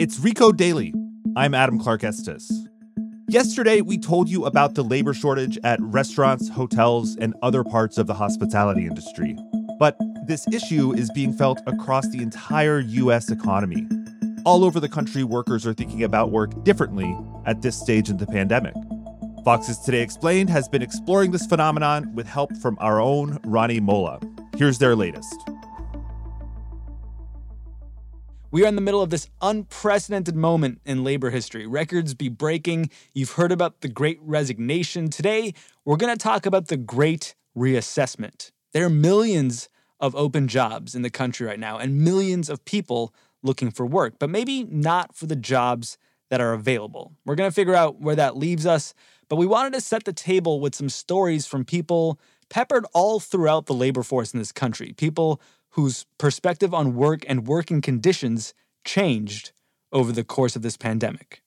It's Recode Daily. I'm Adam Clark Estes. Yesterday, we told you about the labor shortage at restaurants, hotels, and other parts of the hospitality industry. But this issue is being felt across the entire U.S. economy. All over the country, workers are thinking about work differently at this stage in the pandemic. Vox's Today Explained has been exploring this phenomenon with help from our own Rani Molla. Here's their latest. We are in the middle of this unprecedented moment in labor history. Records be breaking. You've heard about the great resignation. Today, we're going to talk about the great reassessment. There are millions of open jobs in the country right now and millions of people looking for work, but maybe not for the jobs that are available. We're going to figure out where that leaves us, but we wanted to set the table with some stories from people peppered all throughout the labor force in this country. People whose perspective on work and working conditions changed over the course of this pandemic.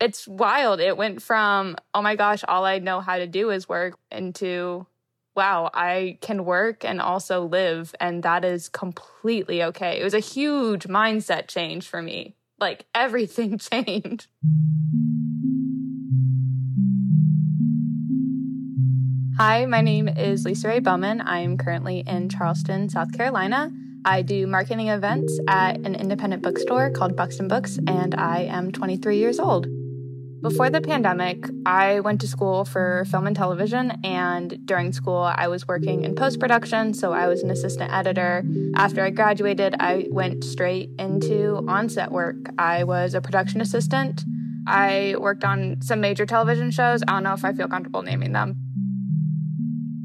It's wild. It went from, oh my gosh, all I know how to do is work, into, wow, I can work and also live. And that is completely okay. It was a huge mindset change for me. Like everything changed. Hi, my name is Lisa Ray Bowman. I'm currently in Charleston, South Carolina. I do marketing events at an independent bookstore called Buxton Books, and I am 23 years old. Before the pandemic, I went to school for film and television, and during school, I was working in post production, so I was an assistant editor. After I graduated, I went straight into on set work. I was a production assistant. I worked on some major television shows. I don't know if I feel comfortable naming them,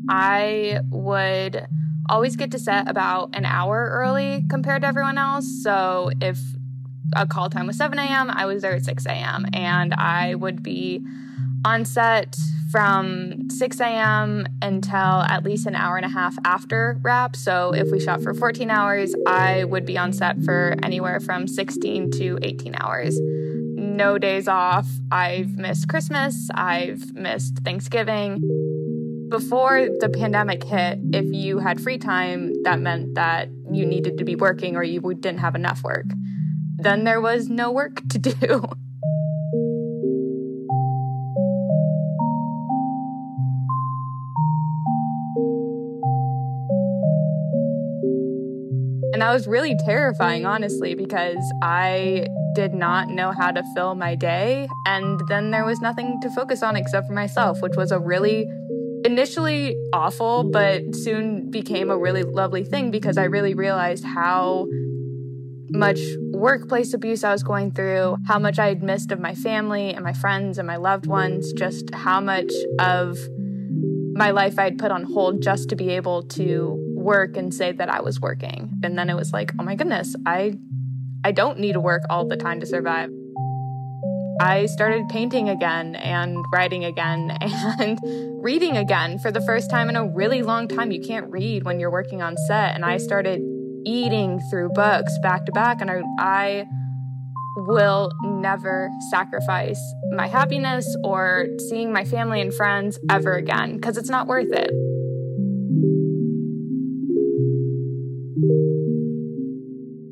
I would always get to set about an hour early compared to everyone else. So if a call time was 7 a.m., I was there at 6 a.m. And I would be on set from 6 a.m. until at least an hour and a half after wrap. So if we shot for 14 hours, I would be on set for anywhere from 16 to 18 hours. No days off. I've missed Christmas. I've missed Thanksgiving before the pandemic hit, if you had free time, that meant that you needed to be working or you didn't have enough work. Then there was no work to do. And that was really terrifying, honestly, because I did not know how to fill my day. And then there was nothing to focus on except for myself, which was a really initially awful, but soon became a really lovely thing because I really realized how much workplace abuse I was going through, how much I had missed of my family and my friends and my loved ones, just how much of my life I had put on hold just to be able to work and say that I was working. And then it was like, oh my goodness, I I don't need to work all the time to survive. I started painting again and writing again and reading again for the first time in a really long time. You can't read when you're working on set. And I started eating through books back to back. And I, I will never sacrifice my happiness or seeing my family and friends ever again because it's not worth it.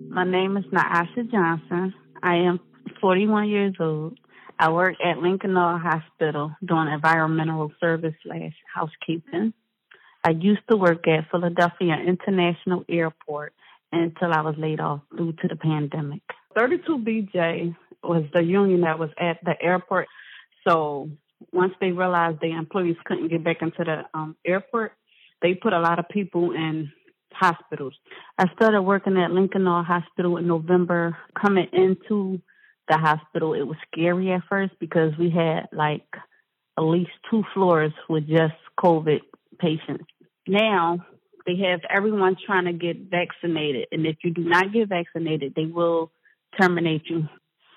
My name is Naasha Johnson. I am 41 years old. I work at Lincoln Hospital doing environmental service slash housekeeping. I used to work at Philadelphia International Airport until I was laid off due to the pandemic. 32BJ was the union that was at the airport. So once they realized the employees couldn't get back into the um, airport, they put a lot of people in hospitals. I started working at Lincoln Noel Hospital in November, coming into the hospital, it was scary at first because we had like at least two floors with just COVID patients. Now they have everyone trying to get vaccinated, and if you do not get vaccinated, they will terminate you.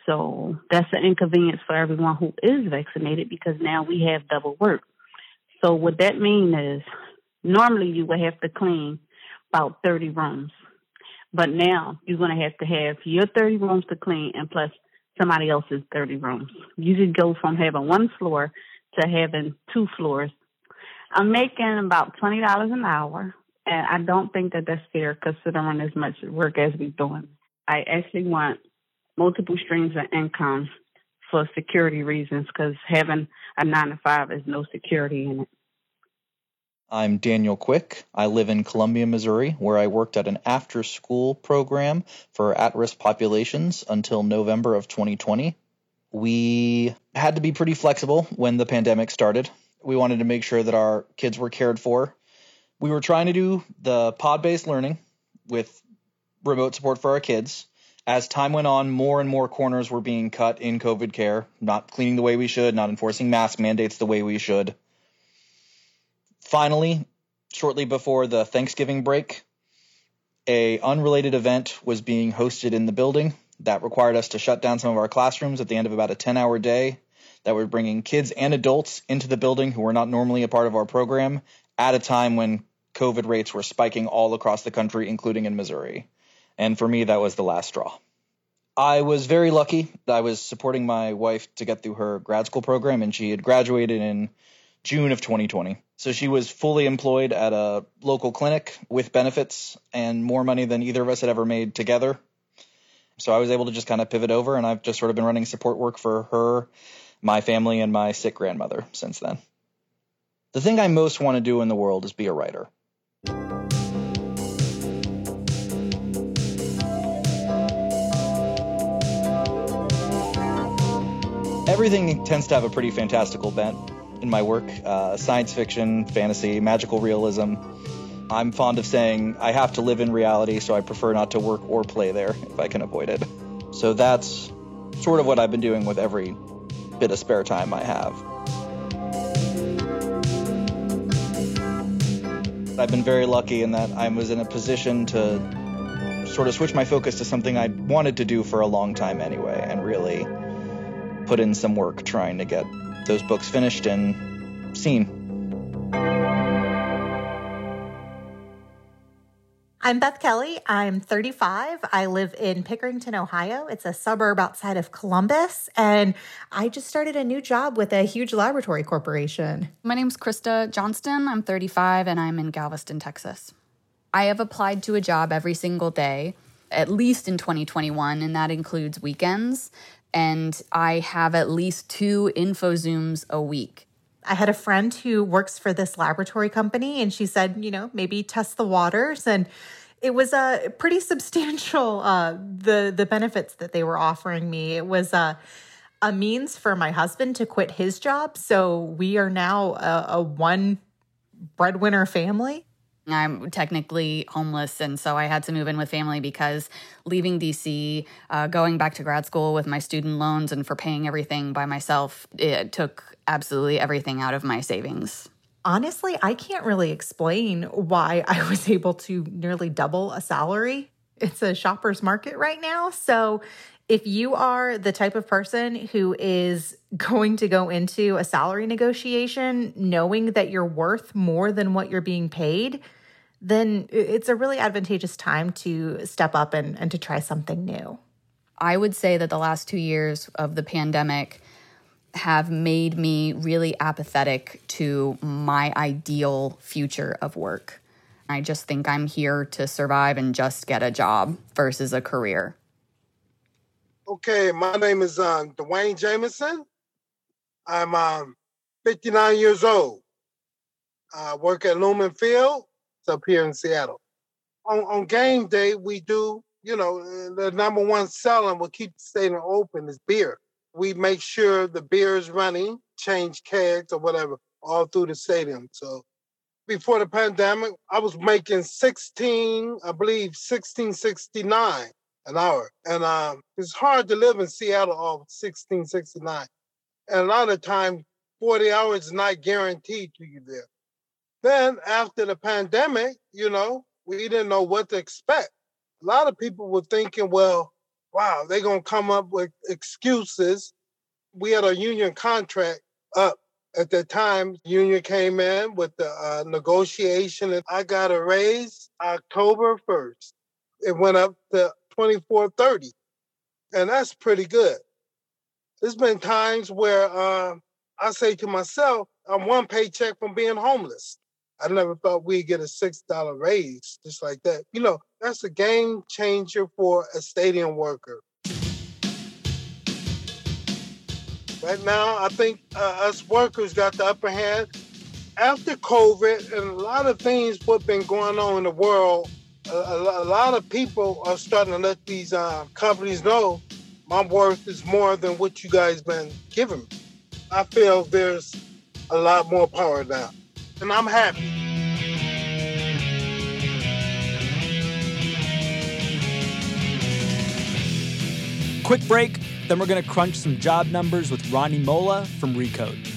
So that's an inconvenience for everyone who is vaccinated because now we have double work. So what that means is normally you would have to clean about 30 rooms. But now you're going to have to have your 30 rooms to clean and plus somebody else's 30 rooms. You could go from having one floor to having two floors. I'm making about twenty dollars an hour, and I don't think that that's fair considering as much work as we're doing. I actually want multiple streams of income for security reasons because having a nine to five is no security in it. I'm Daniel Quick. I live in Columbia, Missouri, where I worked at an after school program for at risk populations until November of 2020. We had to be pretty flexible when the pandemic started. We wanted to make sure that our kids were cared for. We were trying to do the pod based learning with remote support for our kids. As time went on, more and more corners were being cut in COVID care, not cleaning the way we should, not enforcing mask mandates the way we should. Finally, shortly before the Thanksgiving break, a unrelated event was being hosted in the building that required us to shut down some of our classrooms at the end of about a 10 hour day that were bringing kids and adults into the building who were not normally a part of our program at a time when COVID rates were spiking all across the country, including in Missouri. And for me, that was the last straw. I was very lucky. I was supporting my wife to get through her grad school program, and she had graduated in June of 2020. So she was fully employed at a local clinic with benefits and more money than either of us had ever made together. So I was able to just kind of pivot over, and I've just sort of been running support work for her, my family, and my sick grandmother since then. The thing I most want to do in the world is be a writer. Everything tends to have a pretty fantastical bent in my work uh, science fiction, fantasy, magical realism. I'm fond of saying I have to live in reality, so I prefer not to work or play there if I can avoid it. So that's sort of what I've been doing with every bit of spare time I have. I've been very lucky in that I was in a position to sort of switch my focus to something I wanted to do for a long time anyway, and really put in some work trying to get those books finished and seen. I'm Beth Kelly. I'm 35. I live in Pickerington, Ohio. It's a suburb outside of Columbus. And I just started a new job with a huge laboratory corporation. My name's Krista Johnston. I'm 35 and I'm in Galveston, Texas. I have applied to a job every single day, at least in 2021, and that includes weekends and I have at least two info Zooms a week. I had a friend who works for this laboratory company, and she said, you know, maybe test the waters. And it was a uh, pretty substantial uh, the the benefits that they were offering me. It was a uh, a means for my husband to quit his job, so we are now a, a one breadwinner family. I'm technically homeless, and so I had to move in with family because leaving DC, uh, going back to grad school with my student loans, and for paying everything by myself, it took absolutely everything out of my savings. Honestly, I can't really explain why I was able to nearly double a salary. It's a shopper's market right now. So if you are the type of person who is going to go into a salary negotiation knowing that you're worth more than what you're being paid, then it's a really advantageous time to step up and, and to try something new. I would say that the last two years of the pandemic have made me really apathetic to my ideal future of work. I just think I'm here to survive and just get a job versus a career. Okay, my name is um, Dwayne Jameson. I'm um, 59 years old. I work at Lumen Field. It's up here in Seattle. On, on game day, we do, you know, the number one selling will keep stadium open is beer. We make sure the beer is running, change kegs or whatever, all through the stadium. So before the pandemic, I was making 16, I believe 1669 an hour. And um, it's hard to live in Seattle off 1669. And a lot of times, 40 hours is not guaranteed to you there. Then after the pandemic, you know, we didn't know what to expect. A lot of people were thinking, well, wow, they're to come up with excuses. We had a union contract up at the time. Union came in with the uh, negotiation, and I got a raise October 1st. It went up to 2430. And that's pretty good. There's been times where uh, I say to myself, I'm one paycheck from being homeless. I never thought we'd get a six dollar raise just like that. You know, that's a game changer for a stadium worker. Right now, I think uh, us workers got the upper hand. After COVID and a lot of things what been going on in the world, a, a, a lot of people are starting to let these uh, companies know my worth is more than what you guys been giving me. I feel there's a lot more power now, and I'm happy. Quick break, then we're going to crunch some job numbers with Rani Molla from Recode.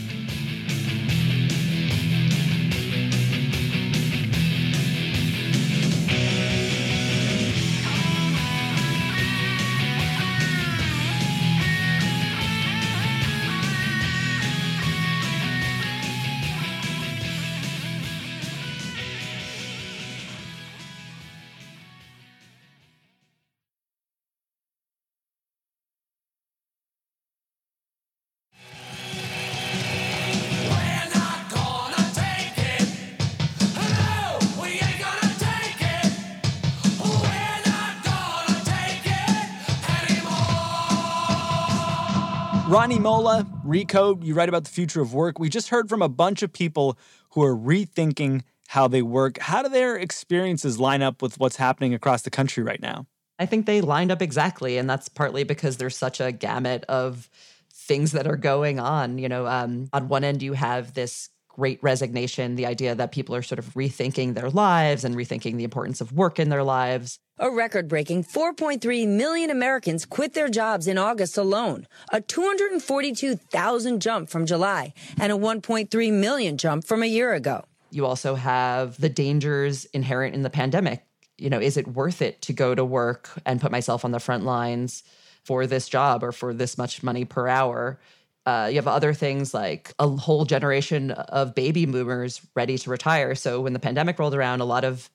Rani Molla, Recode, you write about the future of work. We just heard from a bunch of people who are rethinking how they work. How do their experiences line up with what's happening across the country right now? I think they lined up exactly. And that's partly because there's such a gamut of things that are going on. You know, um, on one end, you have this great resignation, the idea that people are sort of rethinking their lives and rethinking the importance of work in their lives. A record breaking 4.3 million Americans quit their jobs in August alone, a 242,000 jump from July, and a 1.3 million jump from a year ago. You also have the dangers inherent in the pandemic. You know, is it worth it to go to work and put myself on the front lines for this job or for this much money per hour? Uh, you have other things like a whole generation of baby boomers ready to retire. So when the pandemic rolled around, a lot of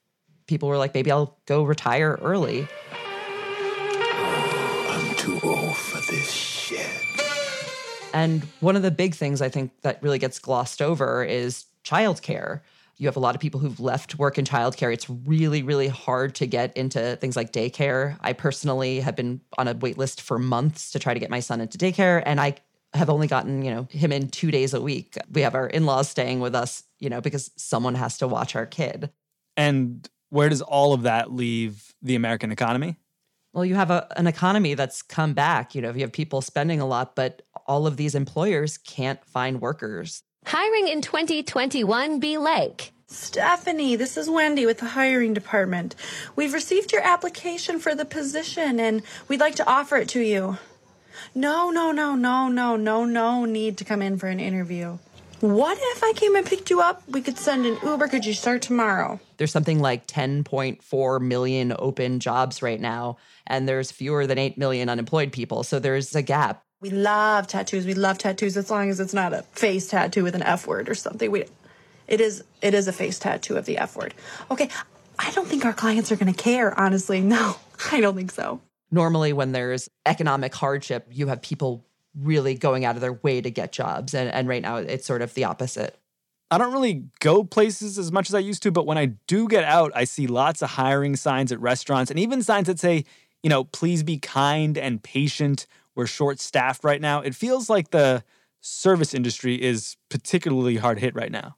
people were like, maybe I'll go retire early. Oh, I'm too old for this shit. And one of the big things I think that really gets glossed over is childcare. You have a lot of people who've left work in childcare. It's really, really hard to get into things like daycare. I personally have been on a wait list for months to try to get my son into daycare, and I have only gotten, you know, him in two days a week. We have our in-laws staying with us, you know, because someone has to watch our kid. And where does all of that leave the American economy? Well, you have a, an economy that's come back. You know, you have people spending a lot, but all of these employers can't find workers. Hiring in 2021 be like. Stephanie, this is Wendy with the hiring department. We've received your application for the position and we'd like to offer it to you. No, no, no, no, no, no, no need to come in for an interview. What if I came and picked you up? We could send an Uber. Could you start tomorrow? There's something like 10.4 million open jobs right now, and there's fewer than 8 million unemployed people. So there's a gap. We love tattoos. We love tattoos as long as it's not a face tattoo with an F word or something. We, it is, it is a face tattoo of the F word. Okay, I don't think our clients are going to care. Honestly, no, I don't think so. Normally, when there's economic hardship, you have people really going out of their way to get jobs, and and right now it's sort of the opposite. I don't really go places as much as I used to, but when I do get out, I see lots of hiring signs at restaurants and even signs that say, you know, please be kind and patient. We're short staffed right now. It feels like the service industry is particularly hard hit right now.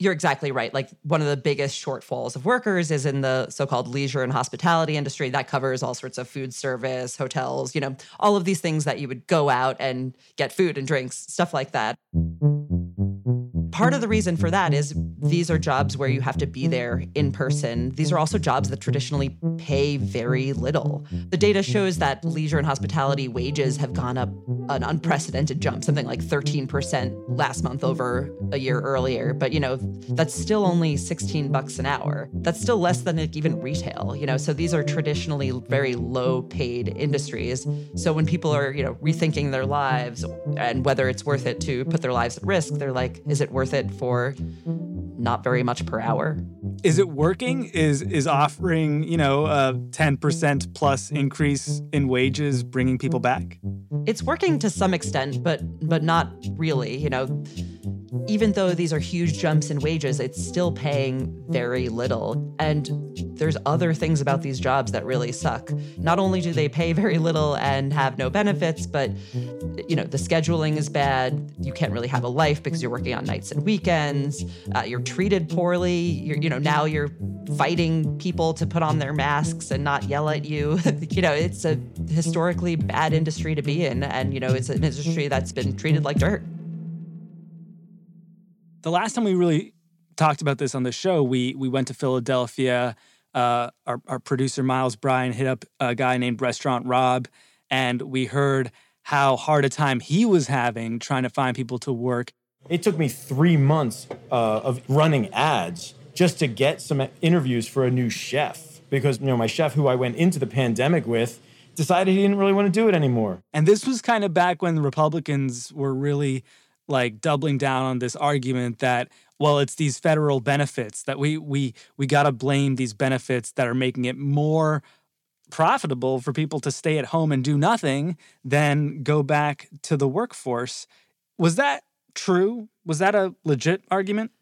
You're exactly right. Like one of the biggest shortfalls of workers is in the so-called leisure and hospitality industry. That covers all sorts of food service, hotels, you know, all of these things that you would go out and get food and drinks, stuff like that part of the reason for that is these are jobs where you have to be there in person. These are also jobs that traditionally pay very little. The data shows that leisure and hospitality wages have gone up an unprecedented jump, something like 13% last month over a year earlier. But, you know, that's still only 16 bucks an hour. That's still less than even retail, you know. So these are traditionally very low paid industries. So when people are, you know, rethinking their lives and whether it's worth it to put their lives at risk, they're like, is it worth it for not very much per hour. Is it working? Is is offering you know a ten percent plus increase in wages bringing people back? It's working to some extent, but but not really. You know, even though these are huge jumps in wages, it's still paying very little. And there's other things about these jobs that really suck. Not only do they pay very little and have no benefits, but you know, the scheduling is bad. You can't really have a life because you're working on nights and weekends. Uh, you're treated poorly. You're, you know, now you're fighting people to put on their masks and not yell at you. you know, it's a historically bad industry to be in. And, you know, it's an industry that's been treated like dirt the last time we really talked about this on the show, we we went to Philadelphia. Uh, our, our producer Miles Bryan hit up a guy named Restaurant Rob, and we heard how hard a time he was having trying to find people to work. It took me three months uh, of running ads just to get some interviews for a new chef because you know my chef who I went into the pandemic with decided he didn't really want to do it anymore. And this was kind of back when the Republicans were really like doubling down on this argument that well it's these federal benefits that we we we got to blame these benefits that are making it more profitable for people to stay at home and do nothing than go back to the workforce. Was that true? Was that a legit argument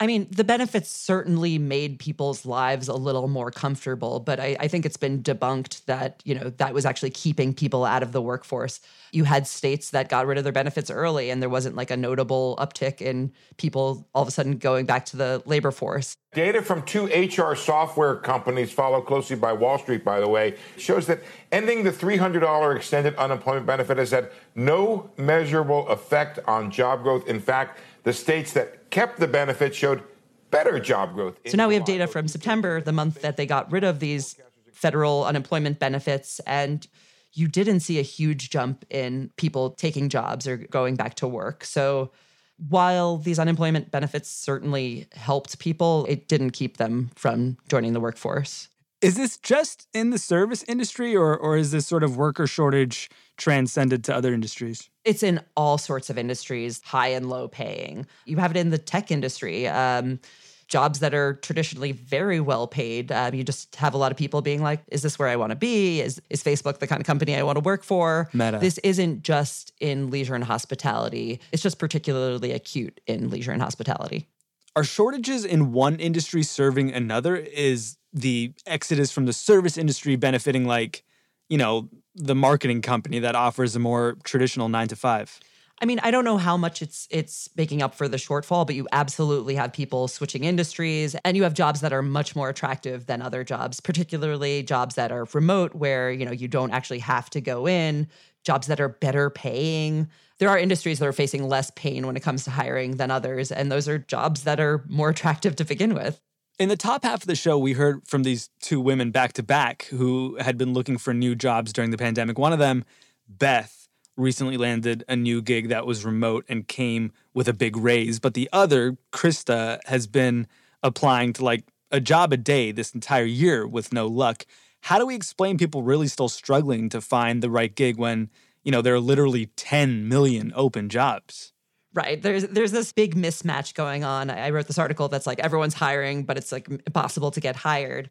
I mean, the benefits certainly made people's lives a little more comfortable, but I, I, think it's been debunked that, you know, that was actually keeping people out of the workforce. You had states that got rid of their benefits early, and there wasn't like a notable uptick in people all of a sudden going back to the labor force. Data from two HR software companies, followed closely by Wall Street, by the way, shows that ending the $300 extended unemployment benefit has had no measurable effect on job growth. In fact, the states that kept the benefit showed better job growth. So now we have data from September, the month that they got rid of these federal unemployment benefits, and you didn't see a huge jump in people taking jobs or going back to work. So while these unemployment benefits certainly helped people, it didn't keep them from joining the workforce. Is this just in the service industry or or is this sort of worker shortage transcended to other industries? It's in all sorts of industries, high and low paying. You have it in the tech industry. Um, jobs that are traditionally very well paid. Um, you just have a lot of people being like, "Is this where I want to be? Is is Facebook the kind of company I want to work for?" Meta. This isn't just in leisure and hospitality. It's just particularly acute in leisure and hospitality. Are shortages in one industry serving another? Is the exodus from the service industry benefiting like you know the marketing company that offers a more traditional 9 to 5 I mean, I don't know how much it's it's making up for the shortfall, but you absolutely have people switching industries and you have jobs that are much more attractive than other jobs, particularly jobs that are remote where, you know, you don't actually have to go in, jobs that are better paying. There are industries that are facing less pain when it comes to hiring than others, and those are jobs that are more attractive to begin with. In the top half of the show, we heard from these two women back to back who had been looking for new jobs during the pandemic. One of them, Beth, recently landed a new gig that was remote and came with a big raise. But the other, Krista, has been applying to like a job a day this entire year with no luck. How do we explain people really still struggling to find the right gig when, you know, there are literally 10 million open jobs? Right. There's there's this big mismatch going on. I wrote this article that's like everyone's hiring, but it's like impossible to get hired.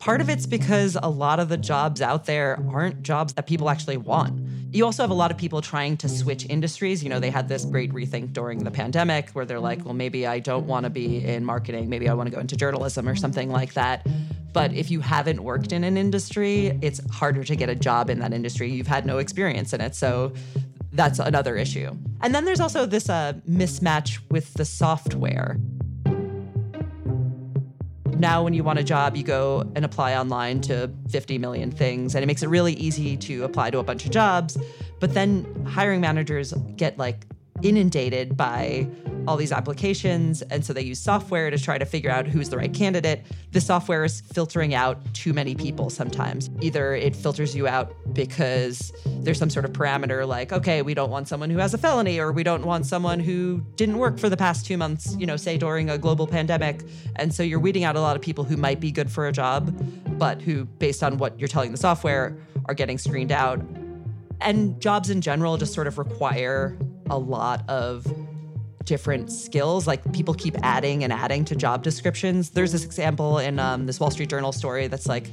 Part of it's because a lot of the jobs out there aren't jobs that people actually want. You also have a lot of people trying to switch industries. You know, they had this great rethink during the pandemic where they're like, well, maybe I don't want to be in marketing. Maybe I want to go into journalism or something like that. But if you haven't worked in an industry, it's harder to get a job in that industry. You've had no experience in it. So that's another issue. And then there's also this uh, mismatch with the software. Now, when you want a job, you go and apply online to 50 million things, and it makes it really easy to apply to a bunch of jobs. But then hiring managers get like inundated by all these applications. And so they use software to try to figure out who's the right candidate. The software is filtering out too many people sometimes. Either it filters you out because there's some sort of parameter like, okay, we don't want someone who has a felony, or we don't want someone who didn't work for the past two months, you know, say during a global pandemic. And so you're weeding out a lot of people who might be good for a job, but who, based on what you're telling the software, are getting screened out. And jobs in general just sort of require a lot of different skills. Like people keep adding and adding to job descriptions. There's this example in um, this Wall Street Journal story that's like,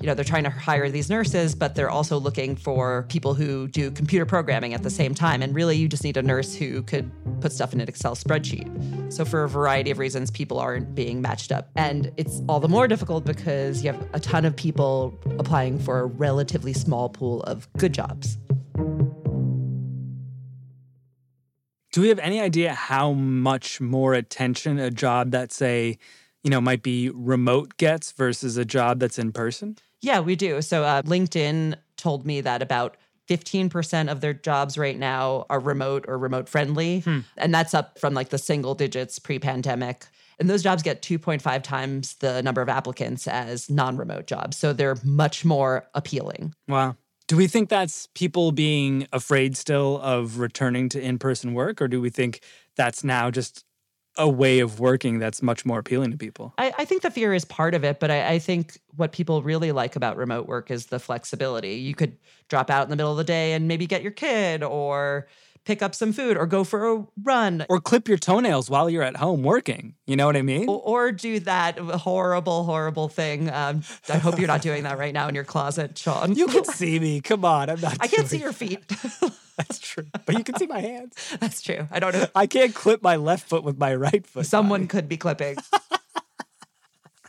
you know, they're trying to hire these nurses, but they're also looking for people who do computer programming at the same time. And really, you just need a nurse who could put stuff in an Excel spreadsheet. So, for a variety of reasons, people aren't being matched up. And it's all the more difficult because you have a ton of people applying for a relatively small pool of good jobs. Do we have any idea how much more attention a job that say, you know, might be remote gets versus a job that's in person? Yeah, we do. So uh, LinkedIn told me that about 15% of their jobs right now are remote or remote friendly. Hmm. And that's up from like the single digits pre pandemic. And those jobs get 2.5 times the number of applicants as non remote jobs. So they're much more appealing. Wow. Do we think that's people being afraid still of returning to in person work, or do we think that's now just a way of working that's much more appealing to people? I, I think the fear is part of it, but I, I think what people really like about remote work is the flexibility. You could drop out in the middle of the day and maybe get your kid or pick up some food or go for a run Or clip your toenails while you're at home working. You know what I mean? or, or do that horrible, horrible thing. Um, I hope you're not doing that right now in your closet, Sean. You can see me. Come on. I'm not. I can't see your feet. That's true. But you can see my hands. That's true. I don't know. I can't clip my left foot with my right foot. Someone could be clipping.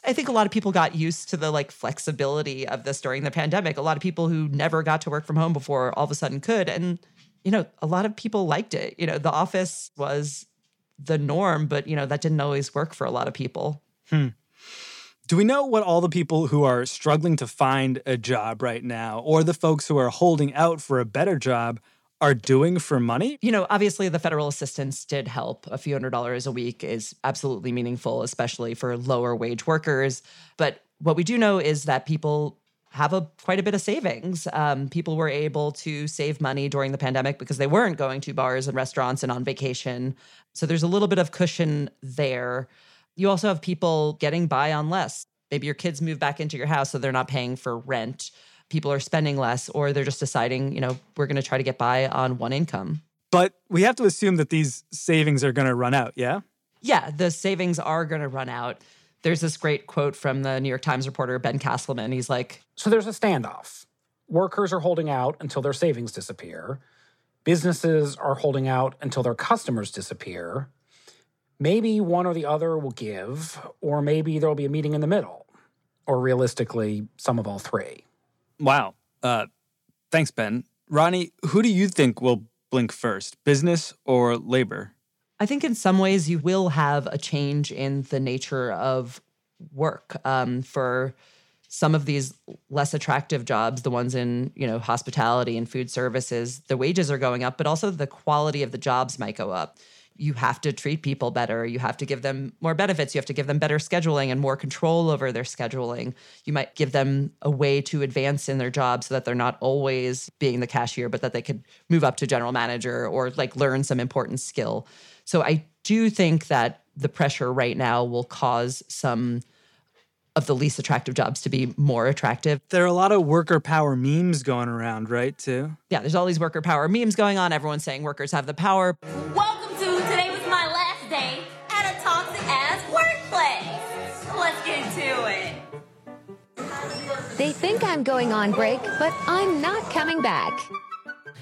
I think a lot of people got used to the like flexibility of this during the pandemic. A lot of people who never got to work from home before all of a sudden could. And, you know, a lot of people liked it. You know, the office was the norm, but, you know, that didn't always work for a lot of people. Hmm. Do we know what all the people who are struggling to find a job right now, or the folks who are holding out for a better job, are doing for money? You know, obviously the federal assistance did help. A few hundred dollars a week is absolutely meaningful, especially for lower wage workers. But what we do know is that people have a quite a bit of savings. Um, people were able to save money during the pandemic because they weren't going to bars and restaurants and on vacation. So there's a little bit of cushion there. You also have people getting by on less. Maybe your kids move back into your house, so they're not paying for rent. People are spending less, or they're just deciding, you know, we're going to try to get by on one income. But we have to assume that these savings are going to run out, yeah? Yeah, the savings are going to run out. There's this great quote from the New York Times reporter, Ben Casselman. He's like, So there's a standoff. Workers are holding out until their savings disappear. Businesses are holding out until their customers disappear. Maybe one or the other will give, or maybe there'll be a meeting in the middle, or realistically, some of all three. Wow. Uh, thanks, Ben. Rani, who do you think will blink first, business or labor? I think in some ways you will have a change in the nature of work um, for some of these less attractive jobs the ones in you know hospitality and food services the wages are going up but also the quality of the jobs might go up you have to treat people better you have to give them more benefits you have to give them better scheduling and more control over their scheduling you might give them a way to advance in their job so that they're not always being the cashier but that they could move up to general manager or like learn some important skill so I do think that the pressure right now will cause some of the least attractive jobs to be more attractive. There are a lot of worker power memes going around, right? Too. Yeah, there's all these worker power memes going on. Everyone's saying workers have the power. Welcome I'm going on break, but I'm not coming back.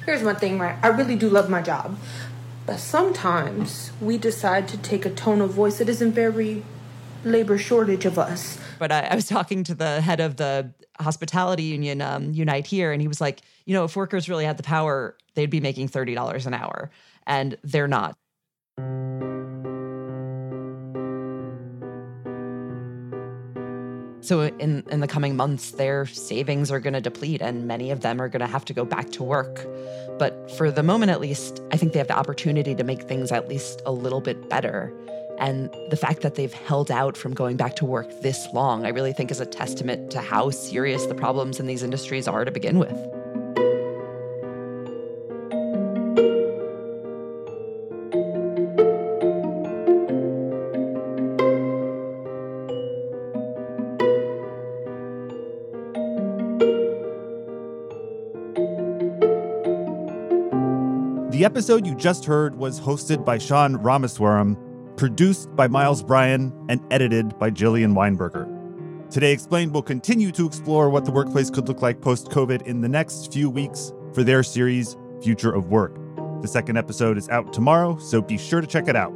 Here's one thing, right? I really do love my job. But sometimes we decide to take a tone of voice that isn't very labor shortage of us. But I, I was talking to the head of the hospitality union, um, Unite Here, and he was like, you know, if workers really had the power, they'd be making $30 an hour. And they're not. So in in the coming months, their savings are going to deplete, and many of them are going to have to go back to work. But for the moment, at least, I think they have the opportunity to make things at least a little bit better. And the fact that they've held out from going back to work this long, I really think is a testament to how serious the problems in these industries are to begin with. Episode you just heard was hosted by Sean Rameswaram, produced by Miles Bryan, and edited by Jillian Weinberger. Today Explained will continue to explore what the workplace could look like post COVID in the next few weeks for their series, Future of Work. The second episode is out tomorrow, so be sure to check it out.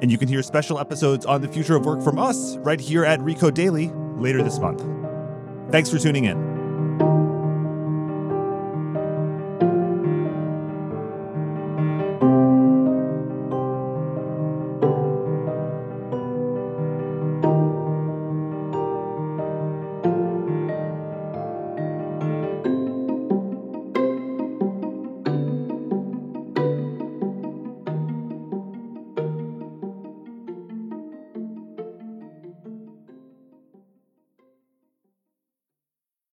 And you can hear special episodes on the future of work from us right here at Recode Daily later this month. Thanks for tuning in.